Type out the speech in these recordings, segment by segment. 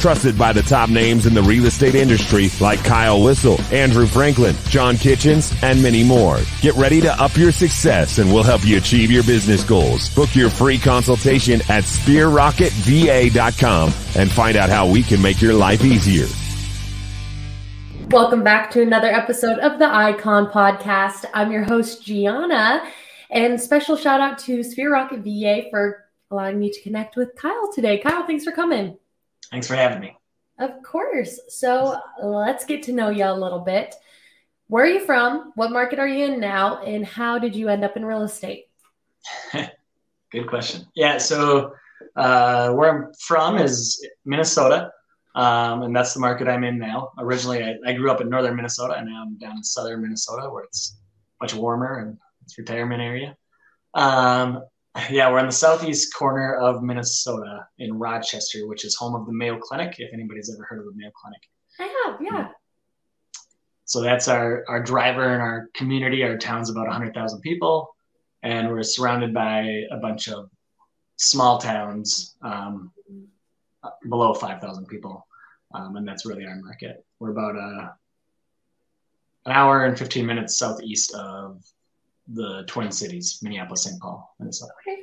Trusted by the top names in the real estate industry like Kyle Whissel, Andrew Franklin, John Kitchens, and many more. Get ready to up your success and we'll help you achieve your business goals. Book your free consultation at sphererocketva.com and find out how we can make your life easier. Welcome back to another episode of the Icon Podcast. I'm your host, Gianna, and special shout out to Sphere Rocket VA for allowing me to connect with Kyle today. Kyle, thanks for coming. Thanks for having me. Of course. So let's get to know you a little bit. Where are you from? What market are you in now? And how did you end up in real estate? Good question. Yeah. So uh, where I'm from is Minnesota. Um, and that's the market I'm in now. Originally, I, I, grew up in northern Minnesota, and now I'm down in southern Minnesota, where it's much warmer and it's retirement area. Um, yeah, we're in the southeast corner of Minnesota in Rochester, which is home of the Mayo Clinic. If anybody's ever heard of the Mayo Clinic, I have, yeah. So that's our our driver in our community. Our town's about 100,000 people, and we're surrounded by a bunch of small towns um, below 5,000 people, um, and that's really our market. We're about a uh, an hour and 15 minutes southeast of the Twin Cities, Minneapolis, St. Paul, Minnesota. Okay.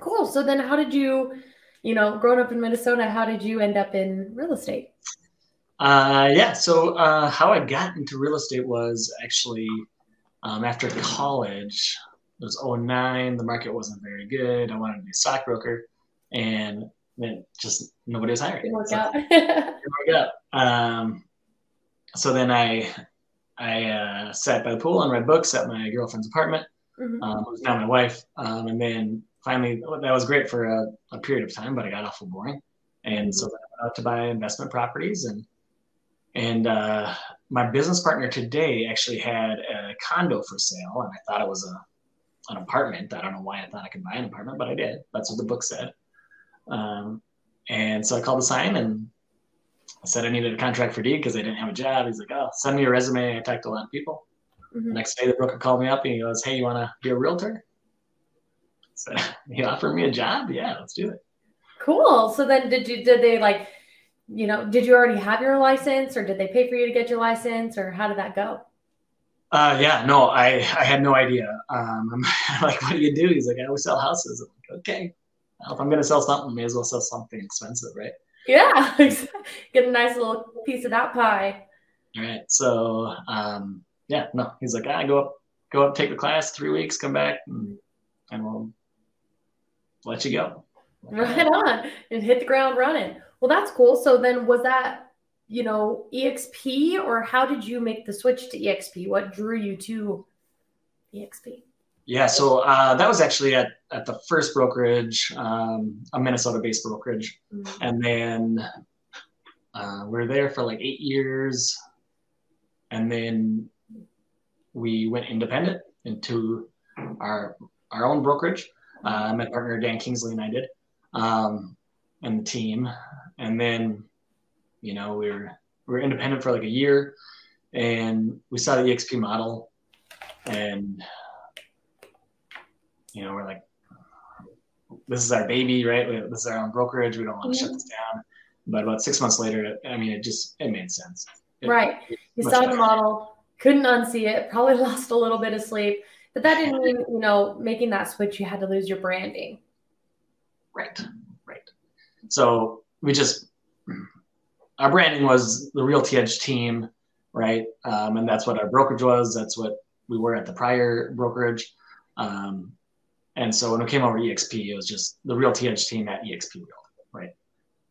Cool. So then, how did you, you know, growing up in Minnesota, how did you end up in real estate? Uh, yeah. So uh, how I got into real estate was actually um, after college. It was 09. The market wasn't very good. I wanted to be a stockbroker, and then just nobody was hiring. Didn't work so, out. didn't work out. Um, so then I I uh, sat by the pool and read books at my girlfriend's apartment. Mm-hmm. Um, was now my wife. Um, and then finally, that was great for a, a, period of time, but it got awful boring. And so I went out to buy investment properties. And and uh, my business partner today actually had a condo for sale, and I thought it was a an apartment. I don't know why I thought I could buy an apartment, but I did. That's what the book said. Um, and so I called the sign and I said I needed a contract for deed because I didn't have a job. He's like, oh, send me your resume. I talked to a lot of people. Mm-hmm. Next day, the broker called me up and he goes, hey, you want to be a realtor? So he offered me a job. Yeah, let's do it. Cool. So then, did you did they like, you know, did you already have your license, or did they pay for you to get your license, or how did that go? Uh, yeah, no, I I had no idea. Um, I'm like, what do you do? He's like, I always sell houses. I'm like, okay, well, if I'm gonna sell something, may as well sell something expensive, right? Yeah, get a nice little piece of that pie. All right. So, um, yeah, no, he's like, ah, go up, go up, take the class, three weeks, come back, and, and we'll let you go. Right on, and hit the ground running. Well, that's cool. So then, was that you know EXP, or how did you make the switch to EXP? What drew you to EXP? Yeah, so uh, that was actually at, at the first brokerage, um, a Minnesota based brokerage. Mm-hmm. And then uh, we are there for like eight years. And then we went independent into our, our own brokerage. Uh, my partner, Dan Kingsley, and I did, um, and the team. And then, you know, we were, we were independent for like a year and we saw the EXP model and you know, we're like, this is our baby, right? This is our own brokerage. We don't want to shut this down. But about six months later, I mean, it just it made sense. It, right. You saw the model, couldn't unsee it. Probably lost a little bit of sleep, but that didn't mean you know making that switch. You had to lose your branding. Right. Right. So we just our branding was the Realty Edge team, right? Um, and that's what our brokerage was. That's what we were at the prior brokerage. Um, and so when it came over EXP, it was just the Realty Edge team at EXP Real, right?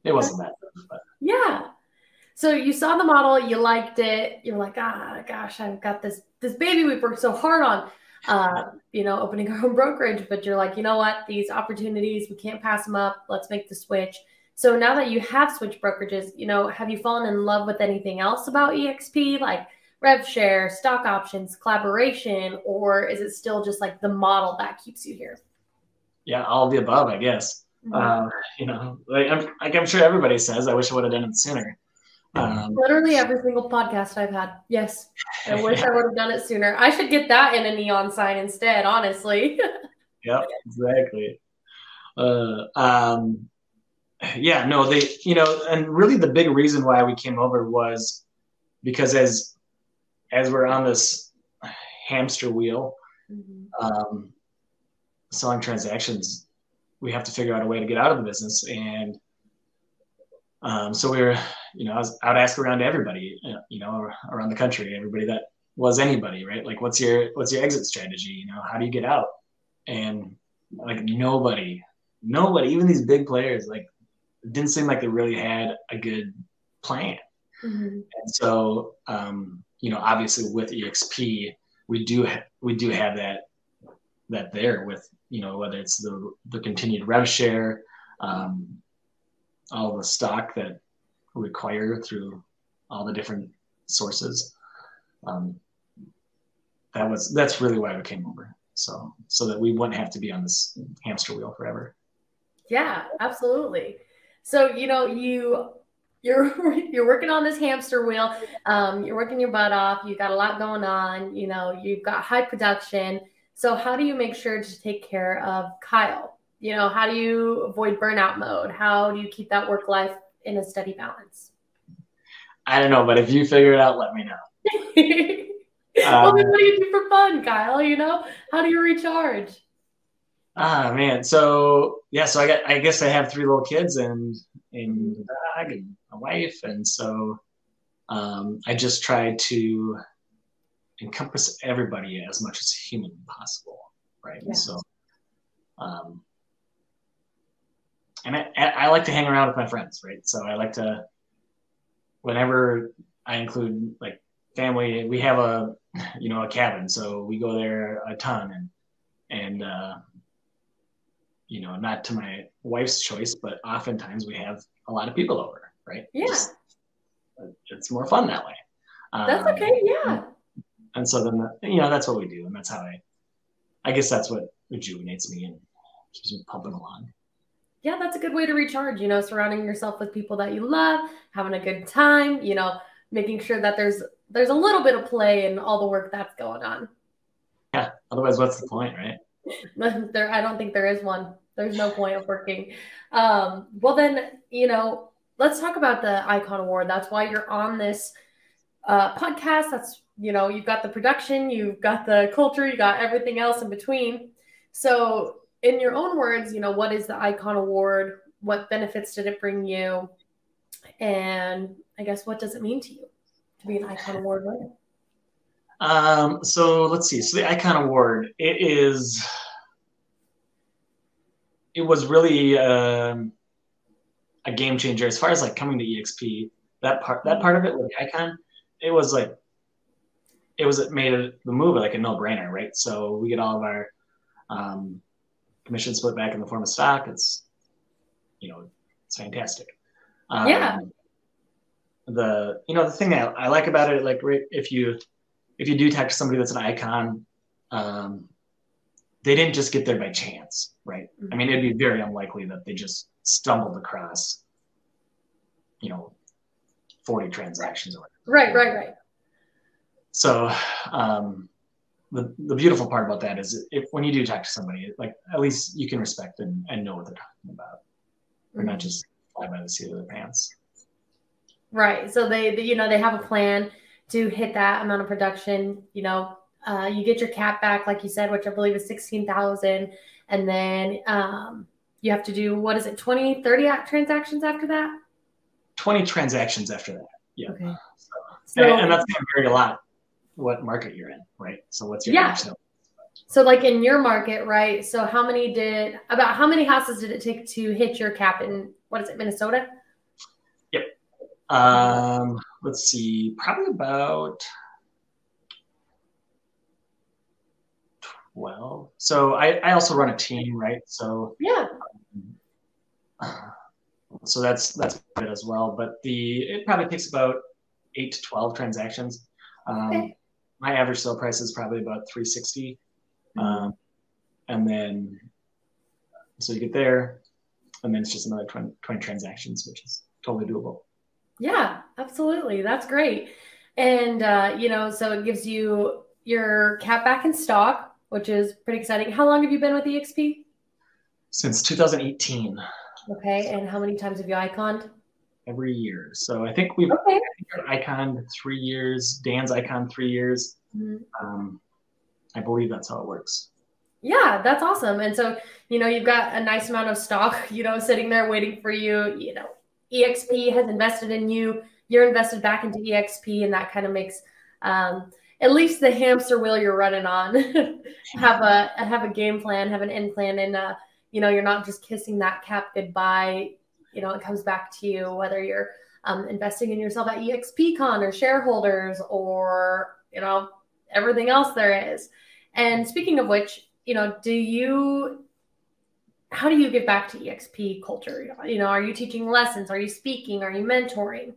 It wasn't that. But. Yeah. So you saw the model, you liked it. You're like, ah, gosh, I've got this this baby we've worked so hard on, uh, you know, opening our own brokerage. But you're like, you know what? These opportunities, we can't pass them up. Let's make the switch. So now that you have switched brokerages, you know, have you fallen in love with anything else about EXP? Like rev share, stock options, collaboration, or is it still just like the model that keeps you here? Yeah, all of the above, I guess. Mm-hmm. Uh, you know, like I'm, like I'm sure everybody says, I wish I would have done it sooner. Um, Literally every single podcast I've had. Yes. I wish I would have done it sooner. I should get that in a neon sign instead, honestly. yep, exactly. Uh, um, yeah, no, they, you know, and really the big reason why we came over was because as, as we're on this hamster wheel, mm-hmm. um, selling transactions, we have to figure out a way to get out of the business. And um, so we were, you know, I was out asking around to everybody, uh, you know, around the country, everybody that was anybody, right? Like, what's your what's your exit strategy? You know, how do you get out? And like nobody, nobody, even these big players, like, didn't seem like they really had a good plan. Mm-hmm. And so, um, you know, obviously with EXP, we do ha- we do have that that there with you know whether it's the the continued rev share, um, all the stock that we acquire through all the different sources. Um, that was that's really why we came over. So so that we wouldn't have to be on this hamster wheel forever. Yeah, absolutely. So you know you you're you're working on this hamster wheel. Um, you're working your butt off. You got a lot going on. You know you've got high production. So how do you make sure to take care of Kyle? You know how do you avoid burnout mode? How do you keep that work life in a steady balance? I don't know, but if you figure it out, let me know. well, then what do you do for fun, Kyle? You know, how do you recharge? Ah man, so yeah, so I got I guess I have three little kids and and a dog and a wife, and so um, I just try to encompass everybody as much as humanly possible, right? Yeah. So, um, and I, I like to hang around with my friends, right? So I like to, whenever I include like family, we have a you know a cabin, so we go there a ton, and and uh, you know not to my wife's choice, but oftentimes we have a lot of people over, right? Yeah, Just, it's more fun that way. That's um, okay. Yeah. And so then the, you know that's what we do, and that's how I, I guess that's what rejuvenates me and keeps me pumping along yeah, that's a good way to recharge, you know, surrounding yourself with people that you love, having a good time, you know, making sure that there's there's a little bit of play in all the work that's going on. Yeah. Otherwise, what's the point, right? there, I don't think there is one. There's no point of working. Um, well, then, you know, let's talk about the Icon Award. That's why you're on this uh, podcast. That's you know, you've got the production, you've got the culture, you got everything else in between. So, in your own words, you know, what is the Icon Award? What benefits did it bring you? And I guess what does it mean to you? to be an Icon Award winner? Um, so let's see. So the Icon Award, it is, it was really um, a game changer as far as like coming to EXP. That part, that part of it with the Icon, it was like, it was it made it, the move like a no brainer, right? So we get all of our um, commission split back in the form of stock. It's, you know, it's fantastic. Um, yeah the you know the thing I like about it, like if you if you do talk to somebody that's an icon, um, they didn't just get there by chance, right? Mm-hmm. I mean, it'd be very unlikely that they just stumbled across, you know, forty transactions or whatever. Right, right, right. So, um, the the beautiful part about that is if when you do talk to somebody, like at least you can respect and, and know what they're talking about. They're mm-hmm. not just fly by the seat of their pants. Right. So they, you know, they have a plan to hit that amount of production. You know, uh, you get your cap back, like you said, which I believe is 16,000. And then um, you have to do, what is it, 20, 30 transactions after that? 20 transactions after that. Yeah. Okay. So, so, and, and, that's going to vary a lot what market you're in, right? So what's your yeah. So like in your market, right? So how many did about how many houses did it take to hit your cap in what is it, Minnesota? Yep. Um, let's see, probably about 12. So I, I also run a team, right? So yeah. Um, so that's that's good as well. But the it probably takes about eight to twelve transactions. Um, okay. My average sale price is probably about 360. Mm-hmm. Um, and then, so you get there, and then it's just another 20, 20 transactions, which is totally doable. Yeah, absolutely. That's great. And, uh, you know, so it gives you your cat back in stock, which is pretty exciting. How long have you been with EXP? Since 2018. Okay. And how many times have you iconed? Every year. So I think we've okay. iconed three years, Dan's icon three years. Mm-hmm. Um, I believe that's how it works. Yeah, that's awesome. And so, you know, you've got a nice amount of stock, you know, sitting there waiting for you. You know, EXP has invested in you. You're invested back into EXP, and that kind of makes um, at least the hamster wheel you're running on have a have a game plan, have an end plan, and uh, you know, you're not just kissing that cap goodbye. You know, it comes back to you whether you're um, investing in yourself at EXPCon or shareholders or you know everything else there is. And speaking of which, you know, do you how do you give back to exp culture? You know are you teaching lessons? Are you speaking? Are you mentoring?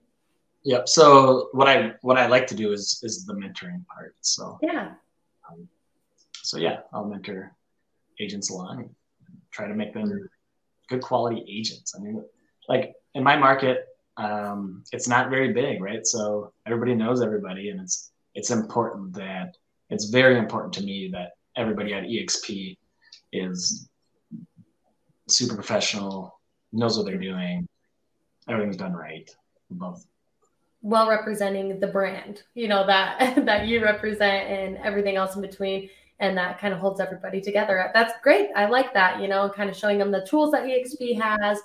Yep. So what i what i like to do is is the mentoring part. So yeah. um, so yeah i'll mentor agents along try to make them good quality agents. I mean like in my market um, it's not very big right? So everybody knows everybody and it's it's important that it's very important to me that everybody at exp is super professional, knows what they're doing, everything's done right. Above. Well representing the brand, you know, that that you represent and everything else in between. And that kind of holds everybody together. That's great. I like that, you know, kind of showing them the tools that EXP has,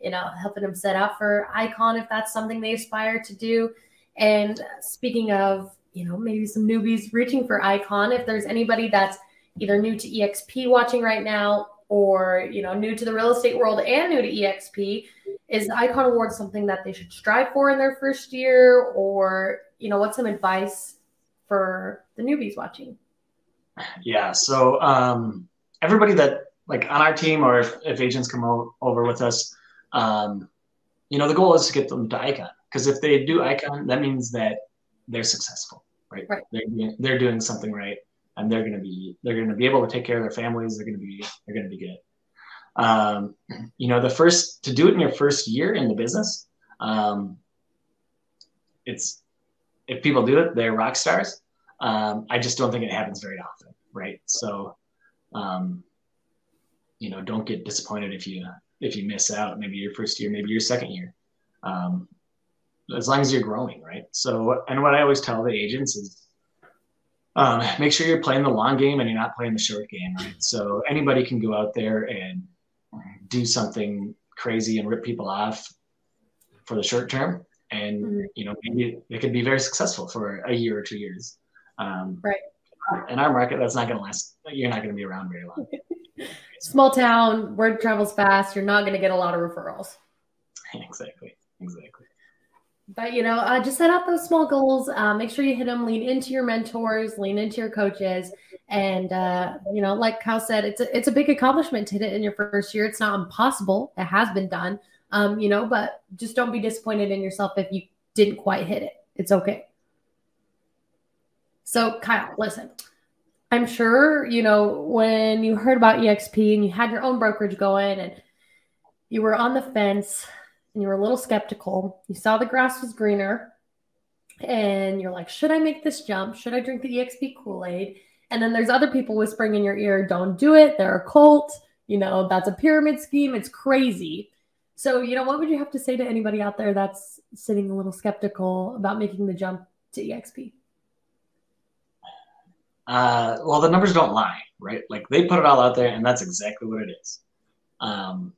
you know, helping them set up for Icon if that's something they aspire to do. And speaking of, you know, maybe some newbies reaching for Icon, if there's anybody that's either new to EXP watching right now or you know new to the real estate world and new to exp is icon award something that they should strive for in their first year? Or you know what's some advice for the newbies watching? Yeah so um, everybody that like on our team or if, if agents come o- over with us um, you know the goal is to get them to icon. Because if they do icon that means that they're successful right, right. They're, they're doing something right and they're going to be they're going to be able to take care of their families. They're going to be they're going to be good. Um, you know, the first to do it in your first year in the business, um, it's if people do it, they're rock stars. Um, I just don't think it happens very often, right? So, um, you know, don't get disappointed if you if you miss out. Maybe your first year, maybe your second year. Um, as long as you're growing, right? So, and what I always tell the agents is um, make sure you're playing the long game and you're not playing the short game, right? So anybody can go out there and do something crazy and rip people off for the short term, and mm-hmm. you know maybe they could be very successful for a year or two years. Um, right. In our market, that's not going to last. You're not going to be around very long. Small town, word travels fast. You're not going to get a lot of referrals. Exactly. Exactly. But you know, uh, just set out those small goals. Uh, make sure you hit them. Lean into your mentors. Lean into your coaches. And uh, you know, like Kyle said, it's a, it's a big accomplishment to hit it in your first year. It's not impossible. It has been done. Um, you know, but just don't be disappointed in yourself if you didn't quite hit it. It's okay. So, Kyle, listen. I'm sure you know when you heard about EXP and you had your own brokerage going and you were on the fence and you were a little skeptical. You saw the grass was greener and you're like, should I make this jump? Should I drink the EXP Kool Aid? And then there's other people whispering in your ear, don't do it. They're a cult. You know, that's a pyramid scheme. It's crazy. So, you know, what would you have to say to anybody out there that's sitting a little skeptical about making the jump to EXP? Uh, well, the numbers don't lie, right? Like they put it all out there, and that's exactly what it is. Um,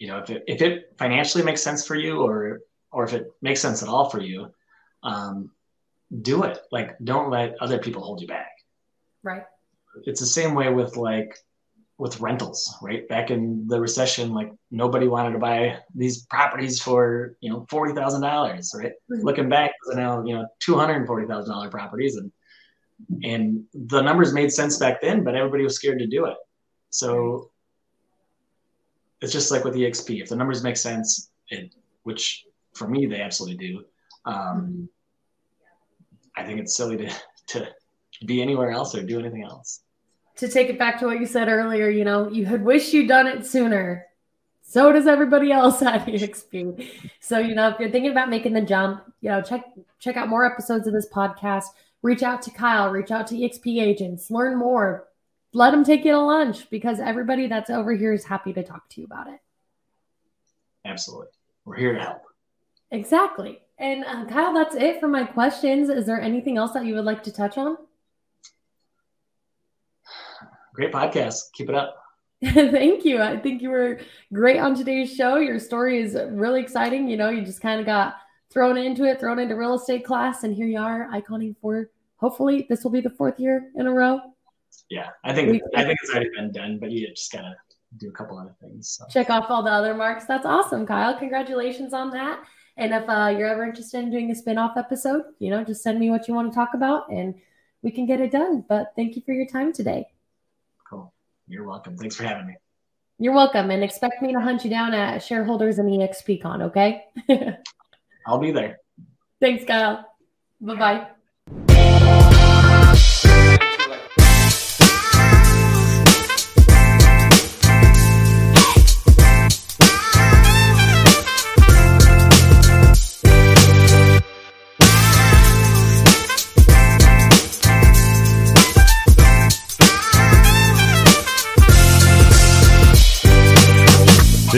you know, if it, if it financially makes sense for you or, or if it makes sense at all for you, um, do it. Like, don't let other people hold you back. Right. It's the same way with like, with rentals, right? Back in the recession, like nobody wanted to buy these properties for, you know, $40,000, right? Mm-hmm. Looking back, now, you know, $240,000 properties and, and the numbers made sense back then, but everybody was scared to do it. So it's just like with EXP. If the numbers make sense, it, which for me they absolutely do, um, I think it's silly to to be anywhere else or do anything else. To take it back to what you said earlier, you know, you had wished you'd done it sooner. So does everybody else at EXP. So, you know, if you're thinking about making the jump, you know, check check out more episodes of this podcast. Reach out to Kyle, reach out to EXP agents, learn more. Let them take you to lunch because everybody that's over here is happy to talk to you about it. Absolutely. We're here to help. Exactly. And uh, Kyle, that's it for my questions. Is there anything else that you would like to touch on? Great podcast. Keep it up. Thank you. I think you were great on today's show. Your story is really exciting. You know, you just kind of got thrown into it, thrown into real estate class, and here you are, iconing for. Hopefully, this will be the fourth year in a row. Yeah, I think we, I think it's already been done, but you just gotta do a couple other things. So. Check off all the other marks. That's awesome, Kyle. Congratulations on that. And if uh, you're ever interested in doing a spin-off episode, you know, just send me what you want to talk about, and we can get it done. But thank you for your time today. Cool. You're welcome. Thanks for having me. You're welcome, and expect me to hunt you down at shareholders and EXPCon. Okay. I'll be there. Thanks, Kyle. Bye bye.